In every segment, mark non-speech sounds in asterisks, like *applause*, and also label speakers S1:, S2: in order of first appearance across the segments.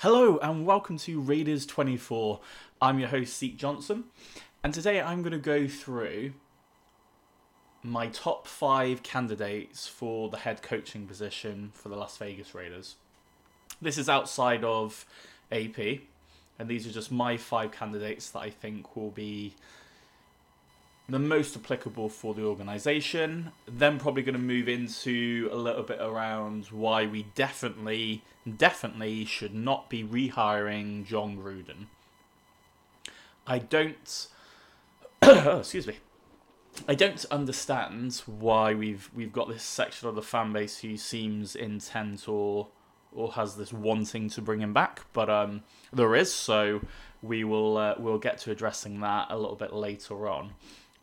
S1: Hello and welcome to Raiders 24. I'm your host, Zeke Johnson, and today I'm going to go through my top five candidates for the head coaching position for the Las Vegas Raiders. This is outside of AP, and these are just my five candidates that I think will be the most applicable for the organization. Then probably going to move into a little bit around why we definitely, definitely should not be rehiring Jon Gruden. I don't. *coughs* excuse me. I don't understand why we've we've got this section of the fan base who seems intent or or has this wanting to bring him back, but um, there is. So we will uh, we'll get to addressing that a little bit later on.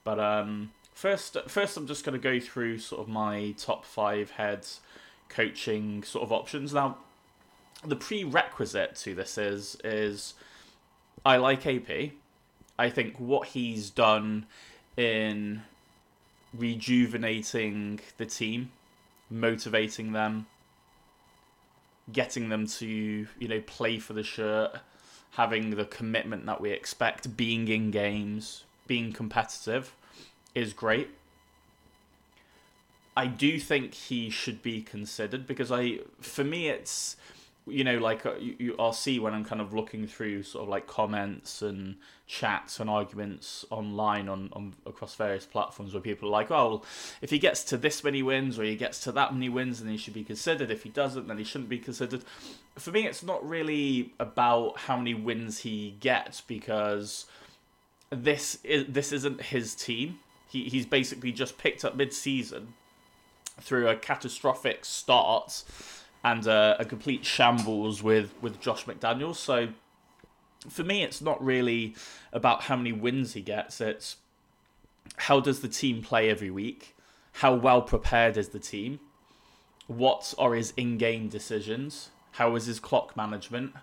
S1: But um, first, first I'm just going to go through sort of my top five heads coaching sort of options. Now, the prerequisite to this is is I like AP. I think what he's done in rejuvenating the team, motivating them, getting them to you know play for the shirt, having the commitment that we expect, being in games, being competitive is great. I do think he should be considered because I, for me, it's you know like uh, you, you, I'll see when I'm kind of looking through sort of like comments and chats and arguments online on, on across various platforms where people are like, oh, well, if he gets to this many wins or he gets to that many wins, then he should be considered. If he doesn't, then he shouldn't be considered. For me, it's not really about how many wins he gets because this is this isn't his team. He he's basically just picked up mid-season through a catastrophic start and a, a complete shambles with with Josh McDaniels. So for me, it's not really about how many wins he gets. It's how does the team play every week? How well prepared is the team? What are his in-game decisions? How is his clock management?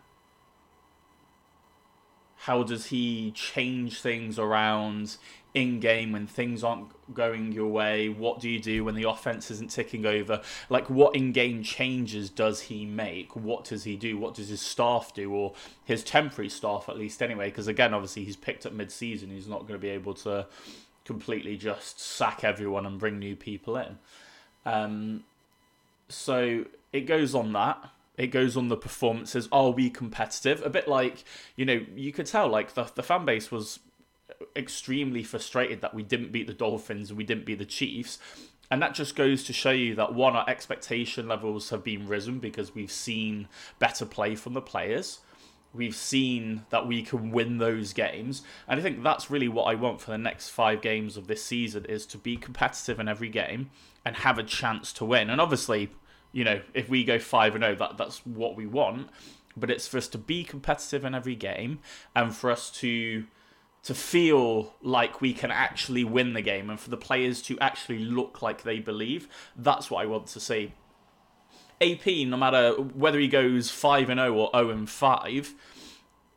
S1: How does he change things around in game when things aren't going your way? What do you do when the offense isn't ticking over? Like, what in game changes does he make? What does he do? What does his staff do, or his temporary staff at least, anyway? Because again, obviously, he's picked up mid season. He's not going to be able to completely just sack everyone and bring new people in. Um, so it goes on that it goes on the performances. Are we competitive? A bit like, you know, you could tell like the, the fan base was extremely frustrated that we didn't beat the Dolphins and we didn't beat the Chiefs. And that just goes to show you that one, our expectation levels have been risen because we've seen better play from the players. We've seen that we can win those games. And I think that's really what I want for the next five games of this season is to be competitive in every game and have a chance to win. And obviously, you know, if we go five and zero, oh, that that's what we want. But it's for us to be competitive in every game, and for us to to feel like we can actually win the game, and for the players to actually look like they believe. That's what I want to see. AP, no matter whether he goes five and zero oh or zero and five,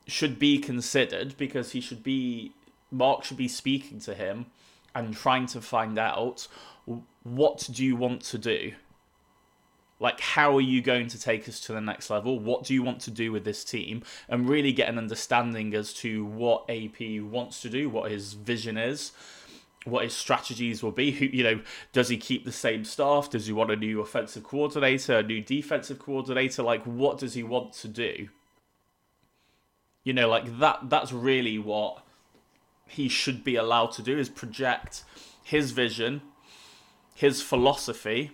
S1: should be considered because he should be Mark should be speaking to him and trying to find out what do you want to do like, how are you going to take us to the next level? What do you want to do with this team? And really get an understanding as to what AP wants to do, what his vision is, what his strategies will be. Who, you know, does he keep the same staff? Does he want a new offensive coordinator, a new defensive coordinator? Like, what does he want to do? You know, like that. That's really what he should be allowed to do: is project his vision, his philosophy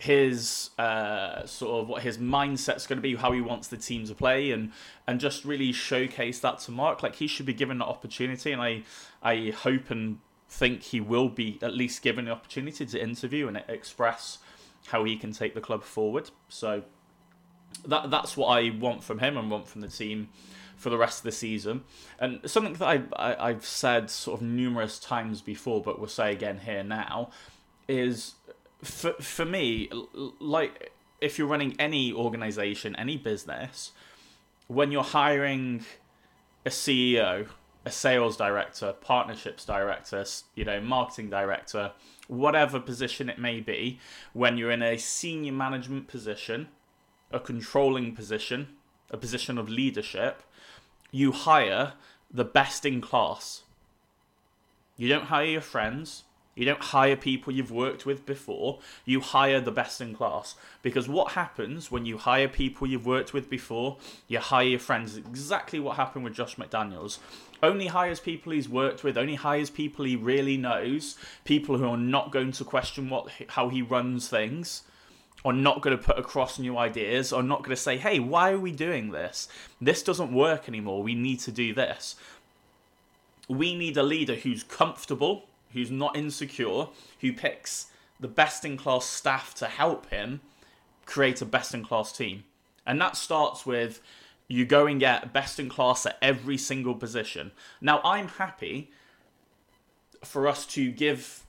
S1: his uh, sort of what his mindset's going to be, how he wants the team to play, and and just really showcase that to Mark. Like he should be given the opportunity, and I I hope and think he will be at least given the opportunity to interview and express how he can take the club forward. So that that's what I want from him and want from the team for the rest of the season. And something that I, I I've said sort of numerous times before, but we'll say again here now, is for for me, like if you're running any organization, any business, when you're hiring a CEO, a sales director, partnerships director, you know, marketing director, whatever position it may be, when you're in a senior management position, a controlling position, a position of leadership, you hire the best in class. You don't hire your friends. You don't hire people you've worked with before. You hire the best in class. Because what happens when you hire people you've worked with before, you hire your friends. Exactly what happened with Josh McDaniels. Only hires people he's worked with, only hires people he really knows, people who are not going to question what how he runs things, are not going to put across new ideas, are not going to say, hey, why are we doing this? This doesn't work anymore. We need to do this. We need a leader who's comfortable who's not insecure, who picks the best in class staff to help him create a best in class team. And that starts with you go and get best in class at every single position. Now, I'm happy for us to give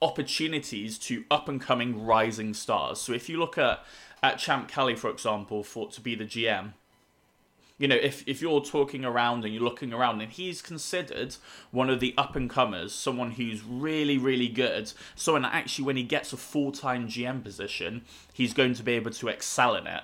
S1: opportunities to up and coming rising stars. So if you look at at Champ Kelly, for example, for to be the GM, you know, if, if you're talking around and you're looking around, and he's considered one of the up and comers, someone who's really, really good, someone that actually, when he gets a full time GM position, he's going to be able to excel in it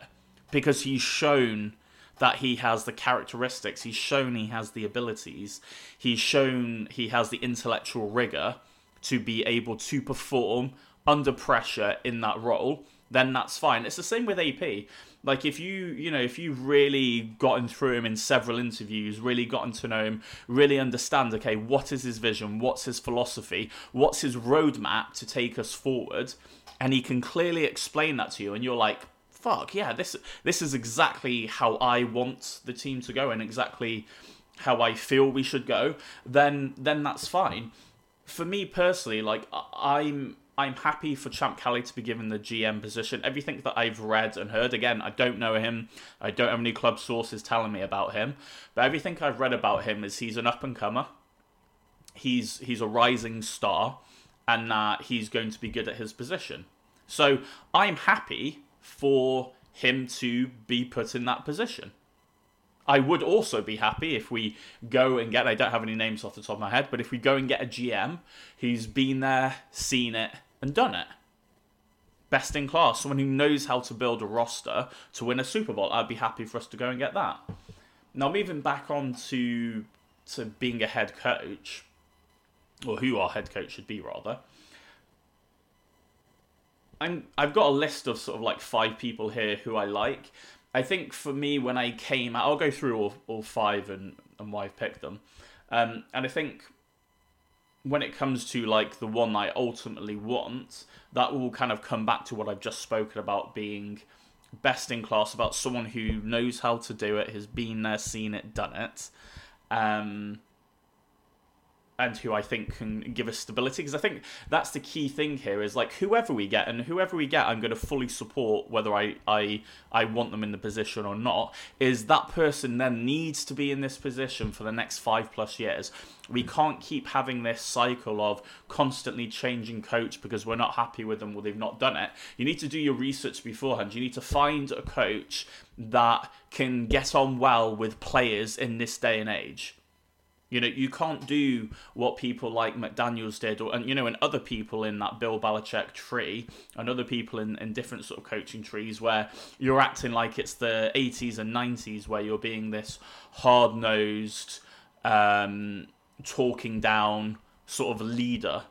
S1: because he's shown that he has the characteristics, he's shown he has the abilities, he's shown he has the intellectual rigor to be able to perform under pressure in that role, then that's fine. It's the same with AP. Like if you, you know, if you've really gotten through him in several interviews, really gotten to know him, really understand, okay, what is his vision, what's his philosophy, what's his roadmap to take us forward, and he can clearly explain that to you, and you're like, fuck yeah, this this is exactly how I want the team to go, and exactly how I feel we should go. Then then that's fine. For me personally, like I'm I'm happy for Champ Kelly to be given the GM position. Everything that I've read and heard, again, I don't know him. I don't have any club sources telling me about him. But everything I've read about him is he's an up and comer. He's he's a rising star, and that he's going to be good at his position. So I'm happy for him to be put in that position. I would also be happy if we go and get, I don't have any names off the top of my head, but if we go and get a GM who's been there, seen it, and done it. Best in class, someone who knows how to build a roster to win a Super Bowl. I'd be happy for us to go and get that. Now, moving back on to, to being a head coach, or who our head coach should be, rather. I'm, I've got a list of sort of like five people here who I like. I think for me, when I came I'll go through all, all five and, and why I've picked them. Um, and I think when it comes to like the one I ultimately want, that will kind of come back to what I've just spoken about being best in class, about someone who knows how to do it, has been there, seen it, done it. Um, and who I think can give us stability because I think that's the key thing here is like whoever we get and whoever we get I'm going to fully support whether I I I want them in the position or not is that person then needs to be in this position for the next 5 plus years. We can't keep having this cycle of constantly changing coach because we're not happy with them or they've not done it. You need to do your research beforehand. You need to find a coach that can get on well with players in this day and age you know, you can't do what people like McDaniels did, or and you know, and other people in that Bill Belichick tree, and other people in, in different sort of coaching trees, where you're acting like it's the 80s and 90s, where you're being this hard nosed, um, talking down sort of leader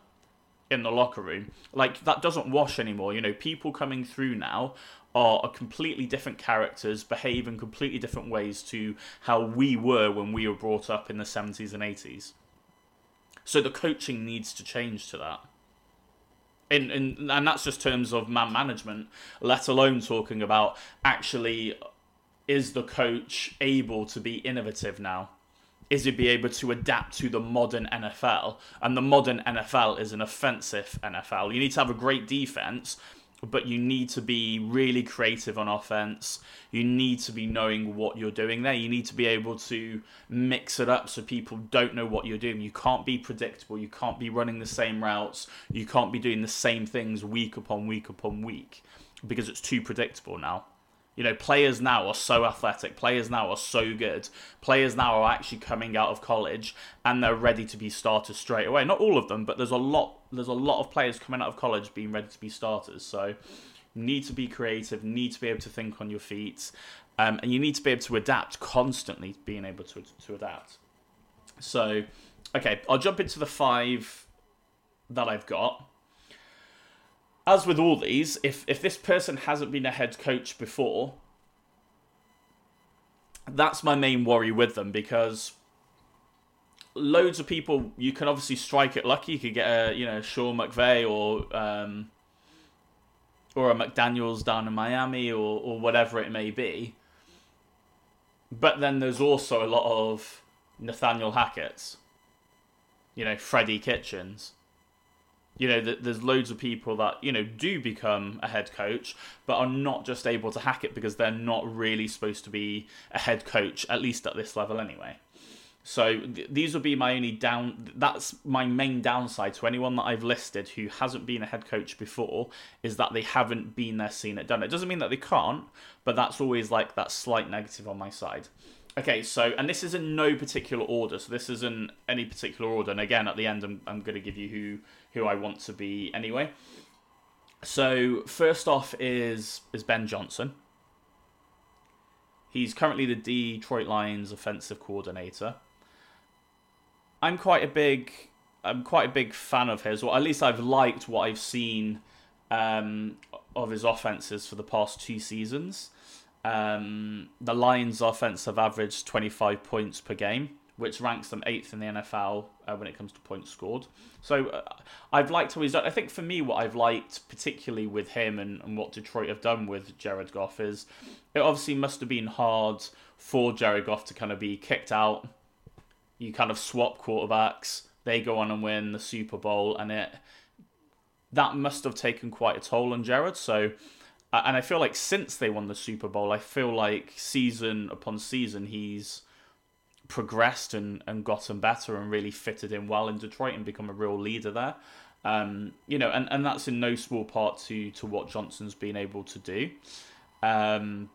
S1: in the locker room. Like that doesn't wash anymore. You know, people coming through now are completely different characters, behave in completely different ways to how we were when we were brought up in the 70s and 80s. So the coaching needs to change to that. In, in, and that's just terms of man management, let alone talking about actually is the coach able to be innovative now? Is he be able to adapt to the modern NFL? And the modern NFL is an offensive NFL. You need to have a great defense, but you need to be really creative on offense. You need to be knowing what you're doing there. You need to be able to mix it up so people don't know what you're doing. You can't be predictable. You can't be running the same routes. You can't be doing the same things week upon week upon week because it's too predictable now. You know, players now are so athletic. Players now are so good. Players now are actually coming out of college and they're ready to be starters straight away. Not all of them, but there's a lot. There's a lot of players coming out of college being ready to be starters. So, you need to be creative, need to be able to think on your feet, um, and you need to be able to adapt constantly, being able to to adapt. So, okay, I'll jump into the five that I've got. As with all these, if if this person hasn't been a head coach before, that's my main worry with them because loads of people you can obviously strike it lucky. You could get a you know Sean McVay or um, or a McDaniel's down in Miami or or whatever it may be. But then there's also a lot of Nathaniel Hackett's, you know, Freddie Kitchens. You know, there's loads of people that, you know, do become a head coach, but are not just able to hack it because they're not really supposed to be a head coach, at least at this level anyway. So th- these would be my only down. That's my main downside to anyone that I've listed who hasn't been a head coach before is that they haven't been there, seen it, done it. Doesn't mean that they can't, but that's always like that slight negative on my side. Okay, so and this is in no particular order. So this isn't any particular order. And again, at the end, I'm I'm going to give you who who I want to be anyway. So first off is is Ben Johnson. He's currently the Detroit Lions offensive coordinator. I'm quite a big I'm quite a big fan of his, or at least I've liked what I've seen um, of his offenses for the past two seasons. Um, the Lions' offense have averaged 25 points per game, which ranks them eighth in the NFL uh, when it comes to points scored. So uh, I've liked how he's done. I think for me, what I've liked particularly with him and, and what Detroit have done with Jared Goff is it obviously must have been hard for Jared Goff to kind of be kicked out you kind of swap quarterbacks. They go on and win the Super Bowl, and it that must have taken quite a toll on Jared. So, and I feel like since they won the Super Bowl, I feel like season upon season he's progressed and, and gotten better and really fitted in well in Detroit and become a real leader there. Um, you know, and, and that's in no small part to to what Johnson's been able to do. Um,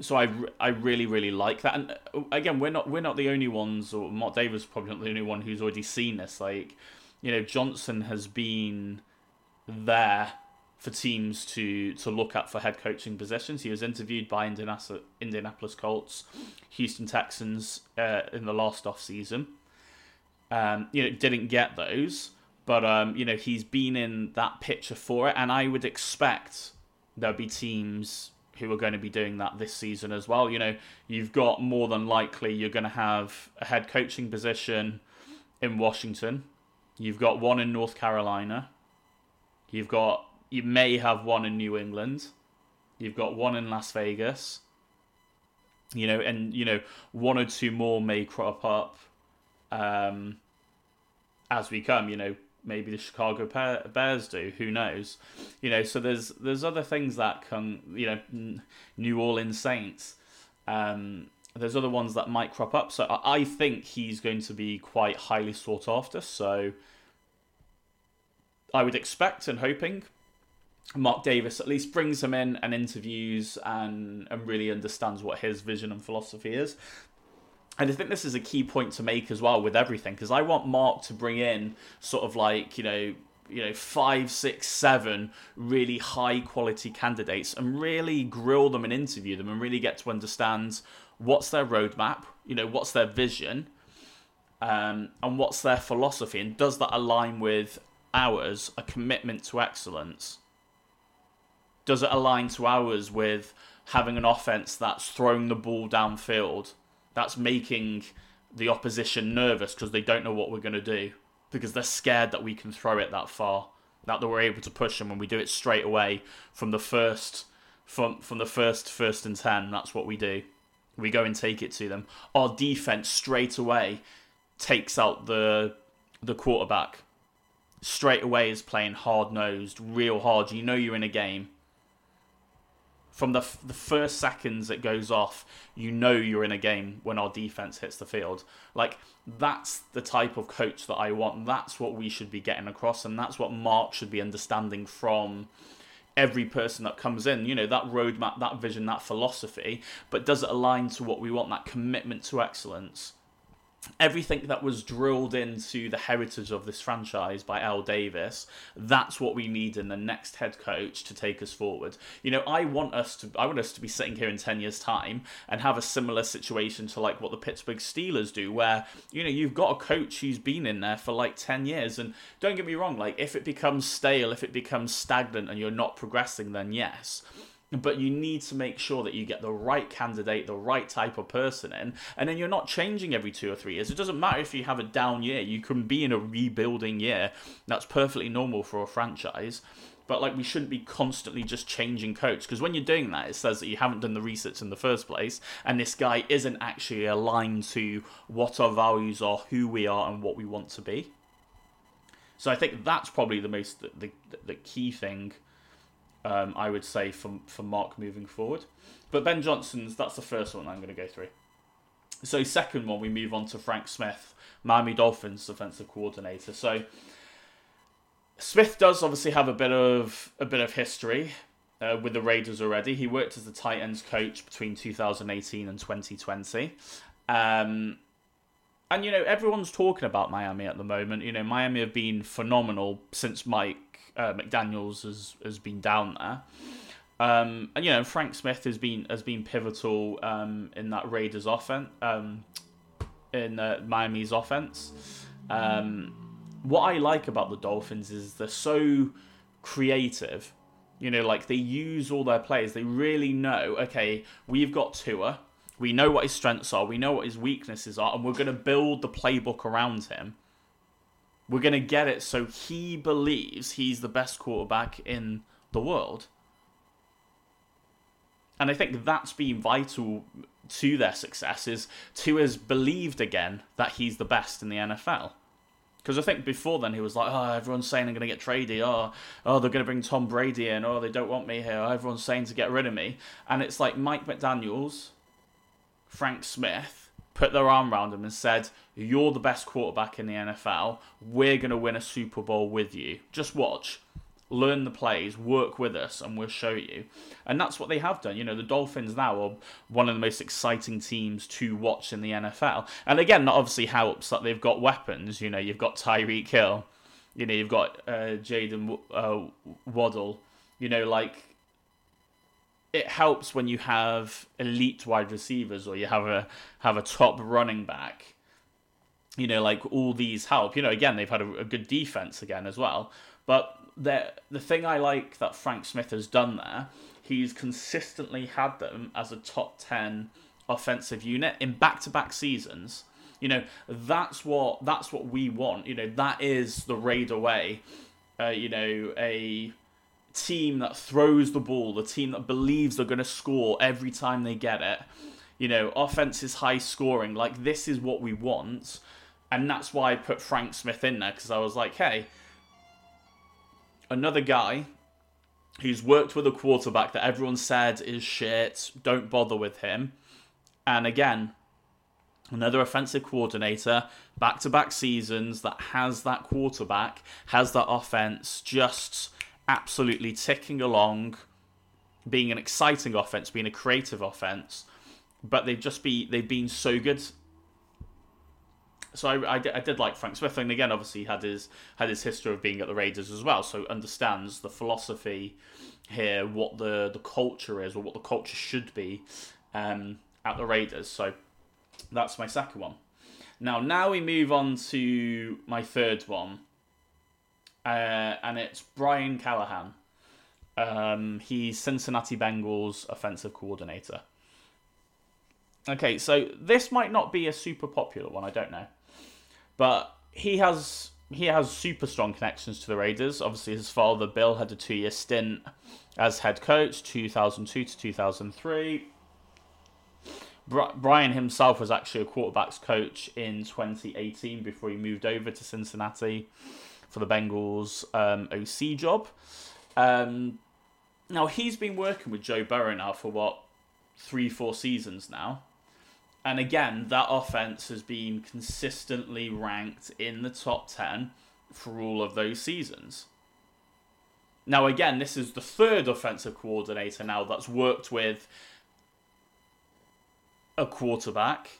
S1: so I, I really really like that. And uh, again we're not we're not the only ones or Mark Davis probably not the only one who's already seen this. Like you know Johnson has been there for teams to to look at for head coaching positions. He was interviewed by Indianapolis, Indianapolis Colts Houston Texans uh, in the last off season um, you know didn't get those but um, you know he's been in that picture for it. And I would expect there'll be teams who are going to be doing that this season as well. You know, you've got more than likely you're going to have a head coaching position in Washington. You've got one in North Carolina. You've got you may have one in New England. You've got one in Las Vegas. You know, and you know one or two more may crop up um, as we come. You know, maybe the Chicago Bears do. Who knows? You know, so there's there's other things that can you know New Orleans Saints. Um, there's other ones that might crop up. So I think he's going to be quite highly sought after. So I would expect and hoping Mark Davis at least brings him in and interviews and and really understands what his vision and philosophy is and I think this is a key point to make as well with everything because I want Mark to bring in sort of like you know you know five six seven really high quality candidates and really grill them and interview them and really get to understand what's their roadmap you know what's their vision um, and what's their philosophy and does that align with ours a commitment to excellence? Does it align to ours with having an offense that's throwing the ball downfield that's making the opposition nervous because they don't know what we're going to do because they're scared that we can throw it that far that we're able to push them when we do it straight away from the first from from the first first and 10 that's what we do. We go and take it to them. Our defense straight away takes out the the quarterback. Straight away is playing hard nosed real hard. You know you're in a game from the f- the first seconds it goes off, you know you're in a game when our defense hits the field. Like that's the type of coach that I want. That's what we should be getting across, and that's what Mark should be understanding from every person that comes in. You know that roadmap, that vision, that philosophy. But does it align to what we want? That commitment to excellence. Everything that was drilled into the heritage of this franchise by Al Davis, that's what we need in the next head coach to take us forward. You know, I want us to I want us to be sitting here in 10 years time and have a similar situation to like what the Pittsburgh Steelers do where, you know, you've got a coach who's been in there for like 10 years and don't get me wrong, like if it becomes stale, if it becomes stagnant and you're not progressing then yes but you need to make sure that you get the right candidate, the right type of person in, and then you're not changing every two or three years. It doesn't matter if you have a down year, you can be in a rebuilding year. That's perfectly normal for a franchise. But like we shouldn't be constantly just changing coach because when you're doing that, it says that you haven't done the research in the first place, and this guy isn't actually aligned to what our values are, who we are, and what we want to be. So I think that's probably the most the, the, the key thing um, I would say for for Mark moving forward. But Ben Johnson's that's the first one I'm going to go through. So second one, we move on to Frank Smith, Miami Dolphins offensive coordinator. So Smith does obviously have a bit of a bit of history uh, with the Raiders already. He worked as the tight ends coach between 2018 and 2020. Um, and you know everyone's talking about Miami at the moment. You know Miami have been phenomenal since Mike uh, McDaniel's has has been down there. Um, and you know Frank Smith has been has been pivotal um, in that Raiders offense, um, in uh, Miami's offense. Um, what I like about the Dolphins is they're so creative. You know, like they use all their players. They really know. Okay, we've got Tua. We know what his strengths are. We know what his weaknesses are, and we're going to build the playbook around him. We're going to get it so he believes he's the best quarterback in the world. And I think that's been vital to their success is to has believed again that he's the best in the NFL. Because I think before then he was like, oh, everyone's saying I'm going to get traded. Oh, oh, they're going to bring Tom Brady in. Oh, they don't want me here. Oh, everyone's saying to get rid of me. And it's like Mike McDaniels, Frank Smith, put their arm around him and said, You're the best quarterback in the NFL. We're going to win a Super Bowl with you. Just watch. Learn the plays, work with us, and we'll show you. And that's what they have done. You know, the Dolphins now are one of the most exciting teams to watch in the NFL. And again, that obviously helps that they've got weapons. You know, you've got Tyreek Hill, you know, you've got uh, Jaylen uh, Waddle. You know, like it helps when you have elite wide receivers or you have a have a top running back. You know, like all these help. You know, again, they've had a, a good defense again as well. But the the thing I like that Frank Smith has done there, he's consistently had them as a top ten offensive unit in back to back seasons. You know, that's what that's what we want. You know, that is the Raider way. Uh, you know, a team that throws the ball, the team that believes they're going to score every time they get it. You know, offense is high scoring. Like, this is what we want. And that's why I put Frank Smith in there, because I was like, hey, another guy who's worked with a quarterback that everyone said is shit, don't bother with him. And again, another offensive coordinator, back to back seasons that has that quarterback, has that offense just absolutely ticking along, being an exciting offense, being a creative offense, but they've just be they've been so good. So I, I, I did like Frank Smith, and again, obviously had his had his history of being at the Raiders as well, so understands the philosophy here, what the the culture is, or what the culture should be um, at the Raiders. So that's my second one. Now, now we move on to my third one, uh, and it's Brian Callahan. Um, he's Cincinnati Bengals offensive coordinator. Okay, so this might not be a super popular one, I don't know, but he has he has super strong connections to the Raiders. Obviously, his father Bill had a two year stint as head coach, two thousand two to two thousand three. Brian himself was actually a quarterbacks coach in 2018 before he moved over to Cincinnati for the Bengals um, OC job. Um, now he's been working with Joe Burrow now for what three, four seasons now, and again that offense has been consistently ranked in the top ten for all of those seasons. Now again, this is the third offensive coordinator now that's worked with a quarterback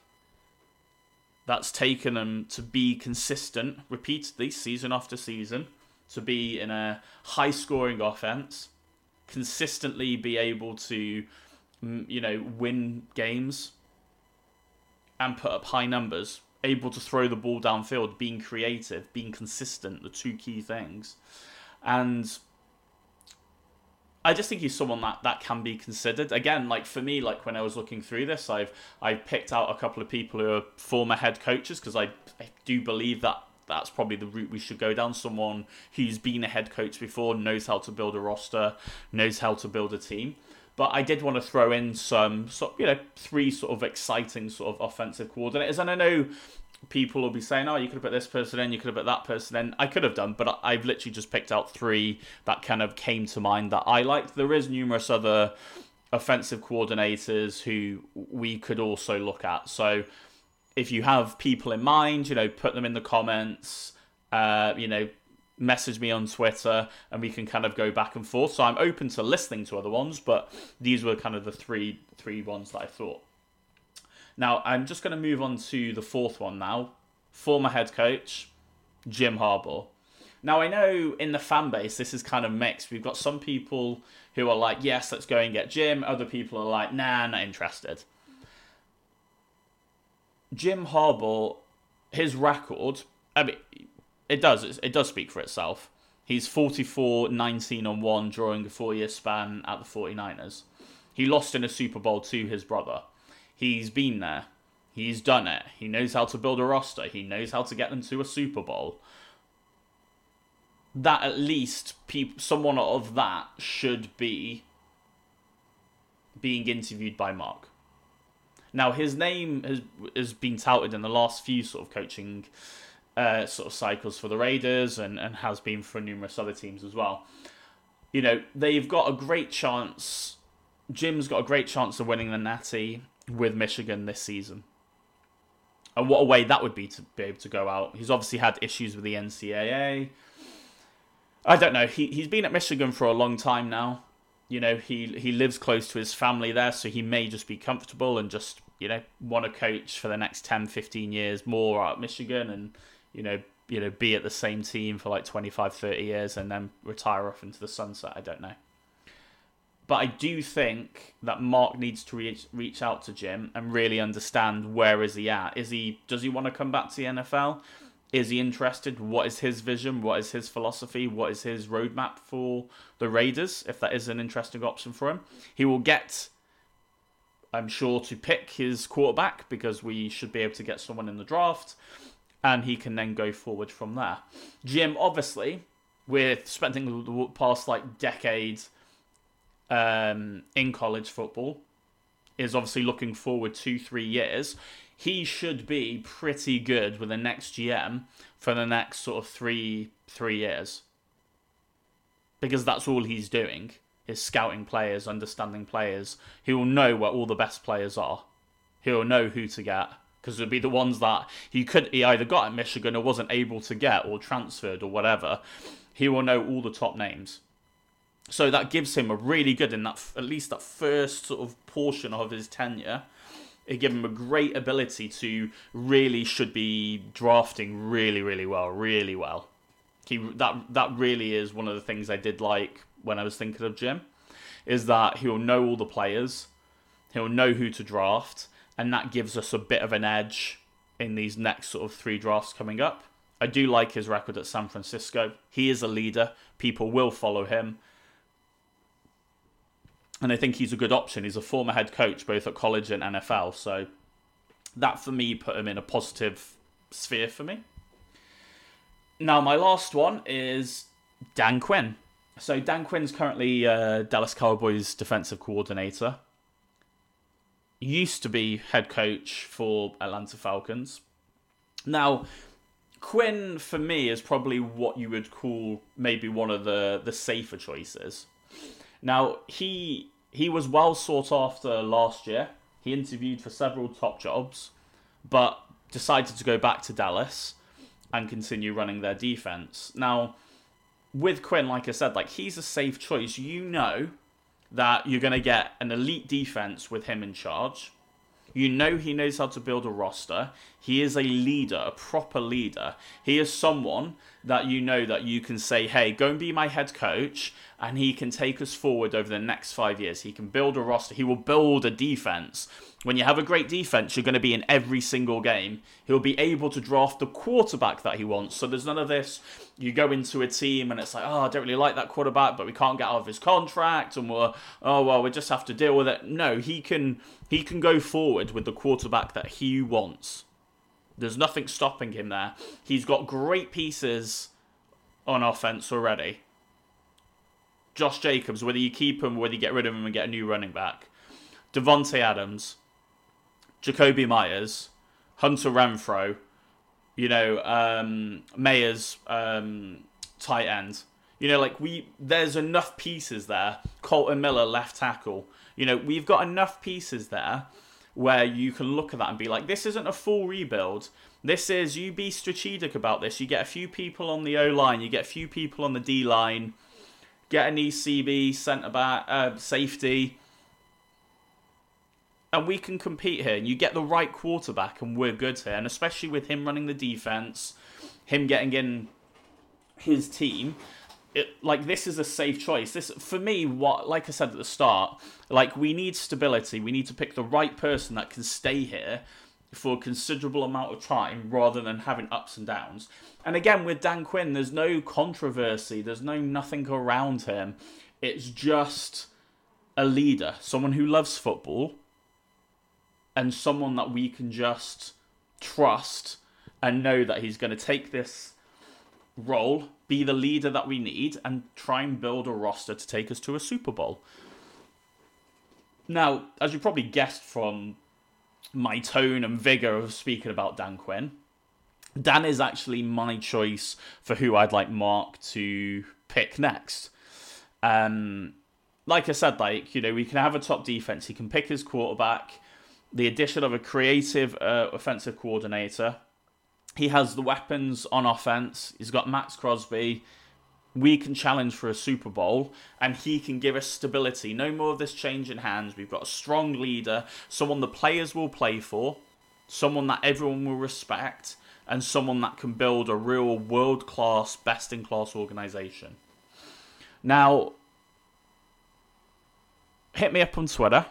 S1: that's taken them to be consistent repeatedly, season after season, to be in a high scoring offense, consistently be able to, mm, you know, win games and put up high numbers, able to throw the ball downfield, being creative, being consistent, the two key things. And I just think he's someone that, that can be considered. Again, like for me, like when I was looking through this, I've I picked out a couple of people who are former head coaches because I, I do believe that that's probably the route we should go down. Someone who's been a head coach before, knows how to build a roster, knows how to build a team. But I did want to throw in some, you know, three sort of exciting sort of offensive coordinators, and I know people will be saying, "Oh, you could have put this person in, you could have put that person in." I could have done, but I've literally just picked out three that kind of came to mind that I liked. There is numerous other offensive coordinators who we could also look at. So, if you have people in mind, you know, put them in the comments. Uh, you know, message me on Twitter, and we can kind of go back and forth. So I'm open to listening to other ones, but these were kind of the three three ones that I thought. Now, I'm just going to move on to the fourth one now. Former head coach, Jim Harbaugh. Now, I know in the fan base, this is kind of mixed. We've got some people who are like, yes, let's go and get Jim. Other people are like, nah, not interested. Jim Harbaugh, his record, I mean, it does, it does speak for itself. He's 44, 19 and 1 during a four year span at the 49ers. He lost in a Super Bowl to his brother. He's been there. He's done it. He knows how to build a roster. He knows how to get them to a Super Bowl. That at least peop- someone of that should be being interviewed by Mark. Now his name has has been touted in the last few sort of coaching uh, sort of cycles for the Raiders and, and has been for numerous other teams as well. You know, they've got a great chance. Jim's got a great chance of winning the Natty with Michigan this season. And what a way that would be to be able to go out. He's obviously had issues with the NCAA. I don't know. He he's been at Michigan for a long time now. You know, he he lives close to his family there, so he may just be comfortable and just, you know, want to coach for the next 10, 15 years more at Michigan and, you know, you know, be at the same team for like 25, 30 years and then retire off into the sunset. I don't know. But I do think that Mark needs to reach reach out to Jim and really understand where is he at. Is he does he want to come back to the NFL? Is he interested? What is his vision? What is his philosophy? What is his roadmap for the Raiders? If that is an interesting option for him, he will get. I'm sure to pick his quarterback because we should be able to get someone in the draft, and he can then go forward from there. Jim, obviously, with spending the past like decades um, in college football is obviously looking forward two, three years. He should be pretty good with the next GM for the next sort of three three years. Because that's all he's doing is scouting players, understanding players. He will know where all the best players are. He'll know who to get because it'll be the ones that he could he either got at Michigan or wasn't able to get or transferred or whatever. He will know all the top names. So that gives him a really good in that at least that first sort of portion of his tenure. It gives him a great ability to really should be drafting really, really well, really well. He that that really is one of the things I did like when I was thinking of Jim, is that he'll know all the players, he'll know who to draft, and that gives us a bit of an edge in these next sort of three drafts coming up. I do like his record at San Francisco. He is a leader. People will follow him and I think he's a good option. He's a former head coach both at college and NFL, so that for me put him in a positive sphere for me. Now, my last one is Dan Quinn. So, Dan Quinn's currently uh, Dallas Cowboys defensive coordinator. Used to be head coach for Atlanta Falcons. Now, Quinn for me is probably what you would call maybe one of the the safer choices. Now he he was well sought after last year. He interviewed for several top jobs, but decided to go back to Dallas and continue running their defense. Now, with Quinn, like I said, like he's a safe choice. You know that you're going to get an elite defense with him in charge. You know he knows how to build a roster. He is a leader, a proper leader. He is someone that you know that you can say, hey, go and be my head coach, and he can take us forward over the next five years. He can build a roster. He will build a defense. When you have a great defense, you're going to be in every single game. He'll be able to draft the quarterback that he wants. So there's none of this. You go into a team and it's like, oh, I don't really like that quarterback, but we can't get out of his contract, and we're, oh well, we just have to deal with it. No, he can he can go forward with the quarterback that he wants. There's nothing stopping him there. He's got great pieces on offense already. Josh Jacobs, whether you keep him, whether you get rid of him and get a new running back. Davante Adams, Jakobi Meyers, Hunter Renfrow, you know, um, Mayer's um, tight end. You know, like we, there's enough pieces there. Kolton Miller, left tackle. You know, we've got enough pieces there where you can look at that and be like, this isn't a full rebuild. This is you be strategic about this. You get a few people on the O line, you get a few people on the D line, get an ECB centre back, uh, safety, and we can compete here. And you get the right quarterback, and we're good here. And especially with him running the defense, him getting in his team, it, like this is a safe choice. This for me, what like I said at the start, like we need stability. We need to pick the right person that can stay here for a considerable amount of time rather than having ups and downs. And again, with Dan Quinn, there's no controversy. There's no nothing around him. It's just a leader, someone who loves football, and someone that we can just trust and know that he's going to take this role, be the leader that we need, and try and build a roster to take us to a Super Bowl. Now, as you probably guessed from my tone and vigor of speaking about Dan Quinn, Dan is actually my choice for who I'd like Mark to pick next. Um, like I said, like you know, we can have a top defense. He can pick his quarterback. The addition of a creative uh, offensive coordinator he has the weapons on offense. He's got Maxx Crosby. We can challenge for a Super Bowl, and he can give us stability. No more of this change in hands. We've got a strong leader, someone the players will play for, someone that everyone will respect, and someone that can build a real world class, best in class organization. Now, hit me up on Twitter,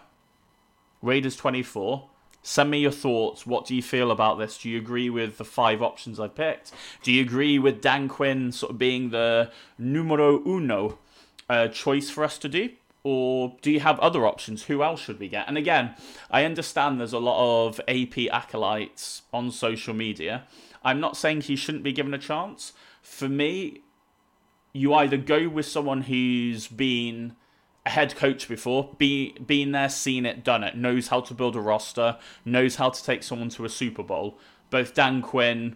S1: Raiders24. Send me your thoughts. What do you feel about this? Do you agree with the five options I picked? Do you agree with Dan Quinn sort of being the numero uno uh, choice for us to do? Or do you have other options? Who else should we get? And again, I understand there's a lot of AP acolytes on social media. I'm not saying he shouldn't be given a chance. For me, you either go with someone who's been a head coach before, be been there, seen it, done it, knows how to build a roster, knows how to take someone to a Super Bowl. Both Dan Quinn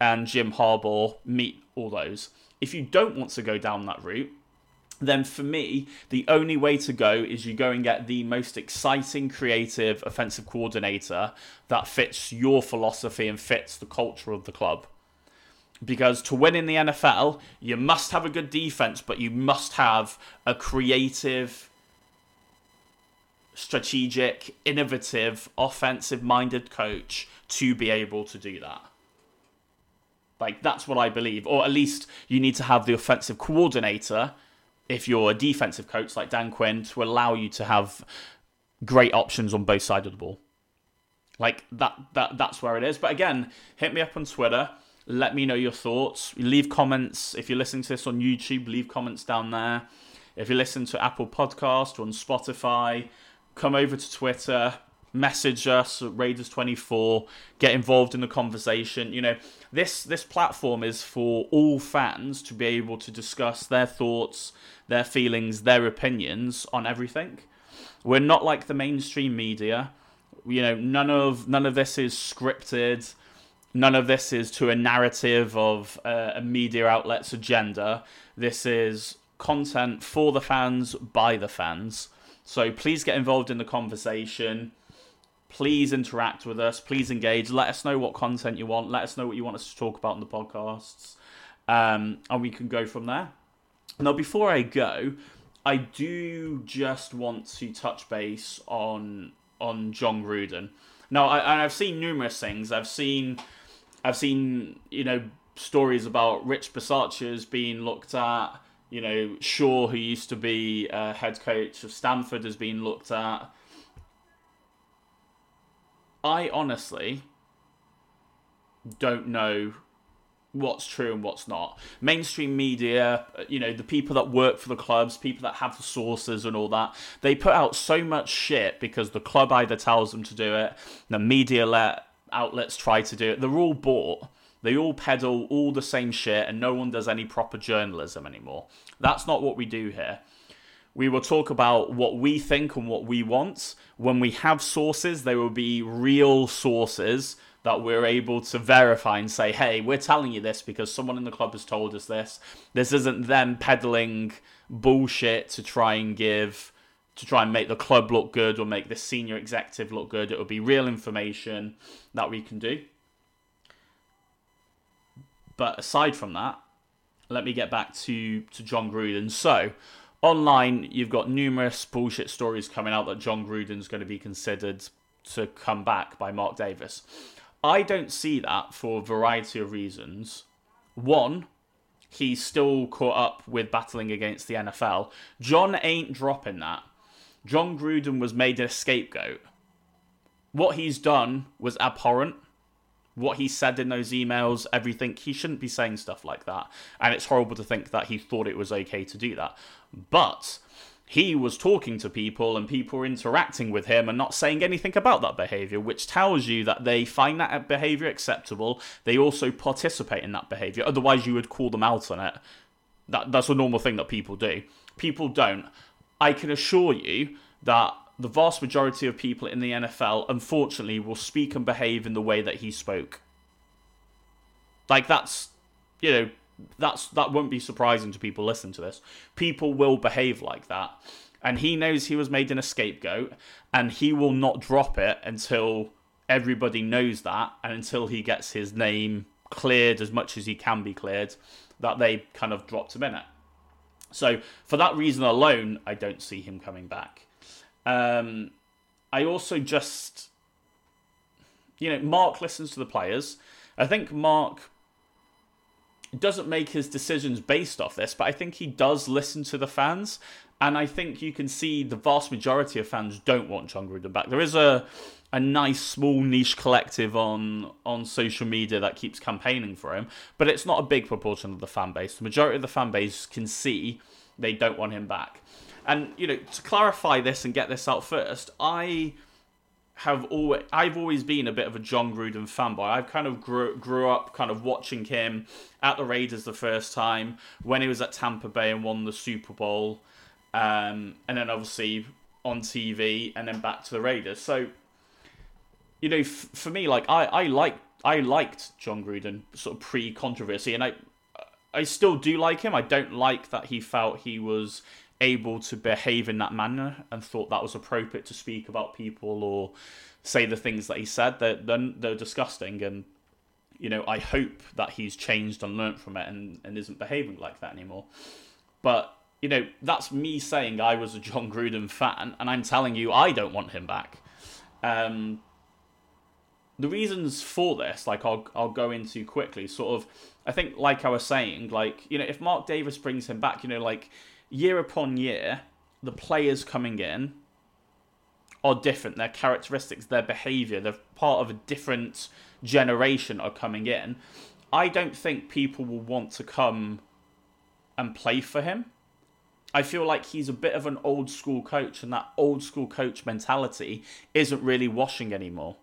S1: and Jim Harbaugh meet all those. If you don't want to go down that route, then for me, the only way to go is you go and get the most exciting, creative, offensive coordinator that fits your philosophy and fits the culture of the club because to win in the NFL, you must have a good defense, but you must have a creative, strategic, innovative, offensive minded coach to be able to do that. Like, that's what I believe. Or at least you need to have the offensive coordinator, if you're a defensive coach like Dan Quinn, to allow you to have great options on both sides of the ball. Like that, that that's where it is. But again, hit me up on Twitter. Let me know your thoughts. Leave comments. If you're listening to this on YouTube, leave comments down there. If you listen to Apple Podcast or on Spotify, come over to Twitter, message us at Raiders24, get involved in the conversation. You know, this this platform is for all fans to be able to discuss their thoughts, their feelings, their opinions on everything. We're not like the mainstream media. You know, none of none of this is scripted none of this is to a narrative of uh, a media outlet's agenda. This is content for the fans by the fans. So please get involved in the conversation. Please interact with us. Please engage. Let us know what content you want. Let us know what you want us to talk about in the podcasts. Um, and we can go from there. Now, before I go, I do just want to touch base on on Jon Gruden. Now, I, I've seen numerous things. I've seen, I've seen you know stories about Rich Bisaccia's being looked at. You know, Shaw, who used to be uh, head coach of Stanford, has been looked at. I honestly don't know what's true and what's not. Mainstream media, you know, the people that work for the clubs, people that have the sources and all that, they put out so much shit because the club either tells them to do it, the media let outlets try to do it. They're all bought. They all peddle all the same shit and no one does any proper journalism anymore. That's not what we do here. We will talk about what we think and what we want. When we have sources, they will be real sources that we're able to verify and say, hey, we're telling you this because someone in the club has told us this. This isn't them peddling bullshit to try and give, to try and make the club look good or make the senior executive look good. It would be real information that we can do. But aside from that, let me get back to, to Jon Gruden. So, online, you've got numerous bullshit stories coming out that Jon Gruden's going to be considered to come back by Mark Davis. I don't see that for a variety of reasons. One, he's still caught up with battling against the NFL. Jon ain't dropping that. Jon Gruden was made a scapegoat. What he's done was abhorrent. What he said in those emails, everything, he shouldn't be saying stuff like that. And it's horrible to think that he thought it was okay to do that. But he was talking to people and people were interacting with him and not saying anything about that behavior, which tells you that they find that behavior acceptable. They also participate in that behavior. Otherwise, you would call them out on it. That, that's a normal thing that people do. People don't. I can assure you that the vast majority of people in the NFL, unfortunately, will speak and behave in the way that he spoke. Like, that's, you know, that's that won't be surprising to people listening to this. People will behave like that. And he knows he was made in a scapegoat, and he will not drop it until everybody knows that, and until he gets his name cleared as much as he can be cleared, that they kind of dropped him in it. So for that reason alone, I don't see him coming back. Um, I also just, you know, Mark listens to the players. I think Mark doesn't make his decisions based off this, but I think he does listen to the fans. And I think you can see the vast majority of fans don't want Jon Gruden back. There is a a nice small niche collective on on social media that keeps campaigning for him, but it's not a big proportion of the fan base. The majority of the fan base can see they don't want him back. And you know, to clarify this and get this out first, I have always I've always been a bit of a Jon Gruden fanboy. I've kind of grew grew up kind of watching him at the Raiders the first time when he was at Tampa Bay and won the Super Bowl, um, and then obviously on TV and then back to the Raiders. So, you know, f- for me, like I I like I liked Jon Gruden sort of pre controversy, and I I still do like him. I don't like that he felt he was able to behave in that manner and thought that was appropriate to speak about people or say the things that he said. They're, they're, they're disgusting. And, you know, I hope that he's changed and learnt from it and, and isn't behaving like that anymore. But, you know, that's me saying I was a Jon Gruden fan, and I'm telling you I don't want him back. Um, the reasons for this, like I'll I'll go into quickly. Sort of, I think, like I was saying, like you know, if Mark Davis brings him back, you know, like year upon year, the players coming in are different. Their characteristics, their behavior, they're part of a different generation are coming in. I don't think people will want to come and play for him. I feel like he's a bit of an old school coach, and that old school coach mentality isn't really washing anymore.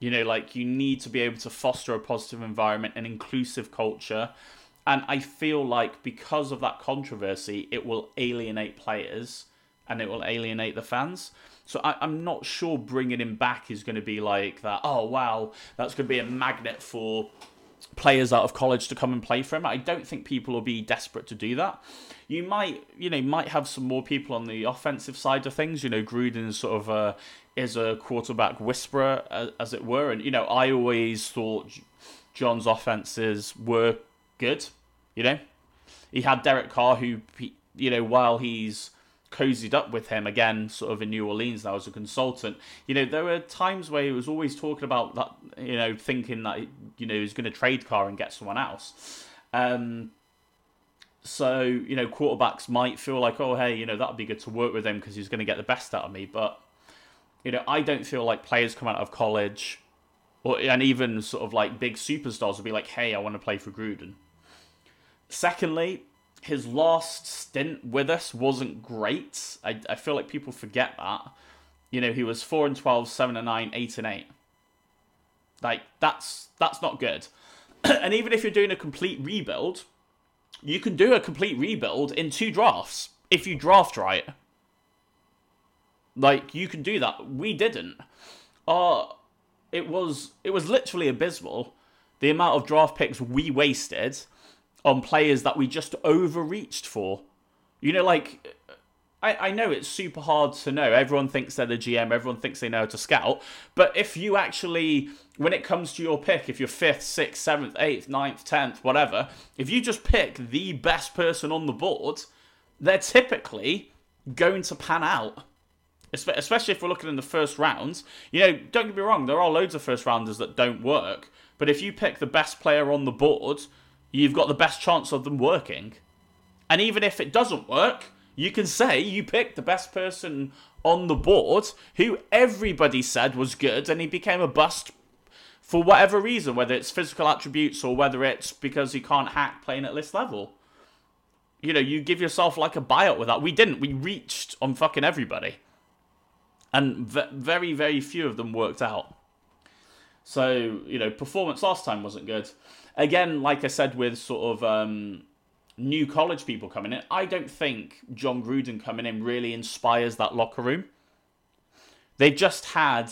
S1: You know, like you need to be able to foster a positive environment, an inclusive culture, and I feel like because of that controversy, it will alienate players and it will alienate the fans. So I, am not sure bringing him back is going to be like that. Oh wow, that's going to be a magnet for players out of college to come and play for him. I don't think people will be desperate to do that. You might, you know, might have some more people on the offensive side of things. You know, Gruden sort of a is a quarterback whisperer, as it were. And you know, I always thought Jon's offenses were good. You know, he had Derek Carr, who you know, while he's cozied up with him again, sort of in New Orleans now as a consultant. You know, there were times where he was always talking about that. You know, thinking that you know he was going to trade Carr and get someone else. Um, so you know, quarterbacks might feel like, oh hey, you know that'd be good to work with him because he's going to get the best out of me. But you know, I don't feel like players come out of college, or and even sort of like big superstars would be like, hey, I want to play for Gruden. Secondly, his last stint with us wasn't great. I, I feel like people forget that. You know, he was 4 and 12, 7 and 9, 8 and 8. Like, that's that's not good. *clears throat* and even if you're doing a complete rebuild, you can do a complete rebuild in two drafts if you draft right. Like, you can do that. We didn't. Uh, it was it was literally abysmal the amount of draft picks we wasted on players that we just overreached for. You know, like I, I know it's super hard to know. Everyone thinks they're the GM, everyone thinks they know how to scout. But if you actually, when it comes to your pick, if you're fifth, sixth, seventh, eighth, ninth, tenth, whatever, if you just pick the best person on the board, they're typically going to pan out. Especially if we're looking in the first rounds. You know, don't get me wrong, there are loads of first rounders that don't work. But if you pick the best player on the board, you've got the best chance of them working. And even if it doesn't work, you can say you picked the best person on the board who everybody said was good and he became a bust for whatever reason, whether it's physical attributes or whether it's because he can't hack playing at this level. You know, you give yourself like a buyout with that. We didn't. We reached on fucking everybody. And v- very, very few of them worked out. So, you know, performance last time wasn't good again, like I said, with sort of um, new college people coming in, I don't think Jon Gruden coming in really inspires that locker room. They just had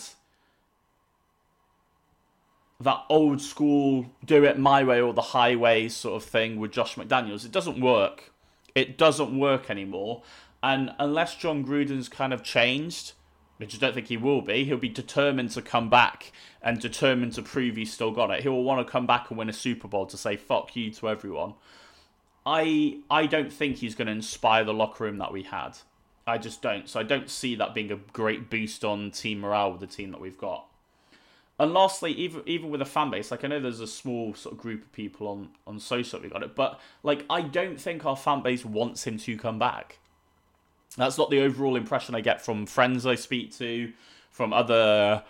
S1: that old school do it my way or the highway sort of thing with Josh McDaniels. It doesn't work. It doesn't work anymore. And unless Jon Gruden's kind of changed, which I don't think he will be. He'll be determined to come back and determined to prove he's still got it. He'll want to come back and win a Super Bowl to say fuck you to everyone. I I don't think he's going to inspire the locker room that we had. I just don't. So I don't see that being a great boost on team morale with the team that we've got. And lastly, even even with a fan base, like I know there's a small sort of group of people on on social we got it, but like I don't think our fan base wants him to come back. That's not the overall impression I get from friends I speak to, from other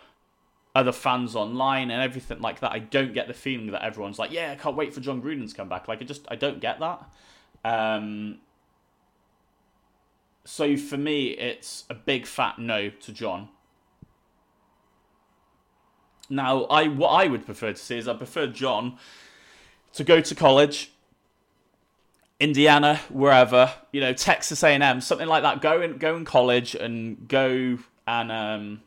S1: other fans online and everything like that. I don't get the feeling that everyone's like, "Yeah, I can't wait for Jon Gruden to come back." Like, I just I don't get that. Um, so for me, it's a big fat no to Jon. Now, I what I would prefer to see is I prefer Jon to go to college Indiana, wherever, you know, Texas A&M, something like that. Go in, go in college and go and um,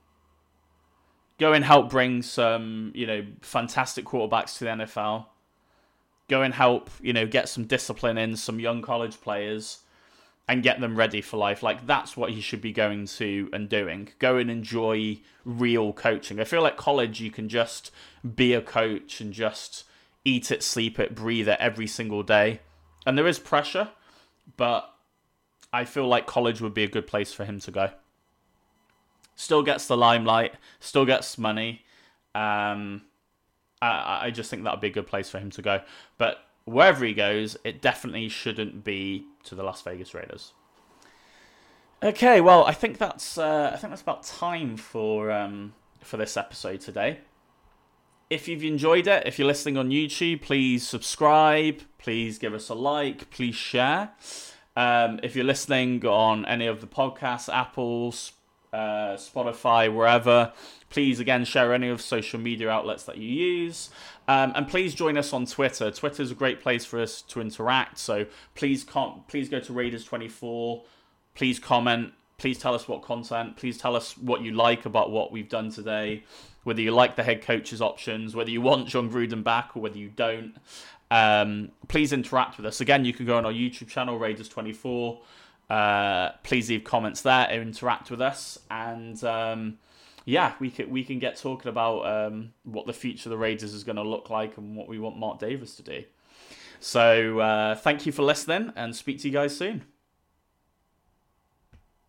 S1: go and help bring some, you know, fantastic quarterbacks to the NFL. Go and help, you know, get some discipline in some young college players and get them ready for life. Like that's what you should be going to and doing. Go and enjoy real coaching. I feel like college you can just be a coach and just eat it, sleep it, breathe it every single day and there is pressure, but I feel like college would be a good place for him to go. Still gets the limelight, still gets money. Um, I, I just think that would be a good place for him to go. But wherever he goes, it definitely shouldn't be to the Las Vegas Raiders. Okay, well, I think that's uh, I think that's about time for um, for this episode today. If you've enjoyed it, if you're listening on YouTube, please subscribe, please give us a like, please share. Um, if you're listening on any of the podcasts, Apple's, uh, Spotify, wherever, please again share any of social media outlets that you use. Um, and please join us on Twitter. Twitter is a great place for us to interact. So please, com- please go to Raiders24. Please comment. Please tell us what content. Please tell us what you like about what we've done today whether you like the head coach's options, whether you want Jon Gruden back or whether you don't. Um, please interact with us. Again, you can go on our YouTube channel, Raiders24. Uh, please leave comments there, interact with us, and um, yeah, we can we can get talking about um, what the future of the Raiders is going to look like and what we want Mark Davis to do. So uh, thank you for listening, and speak to you guys soon.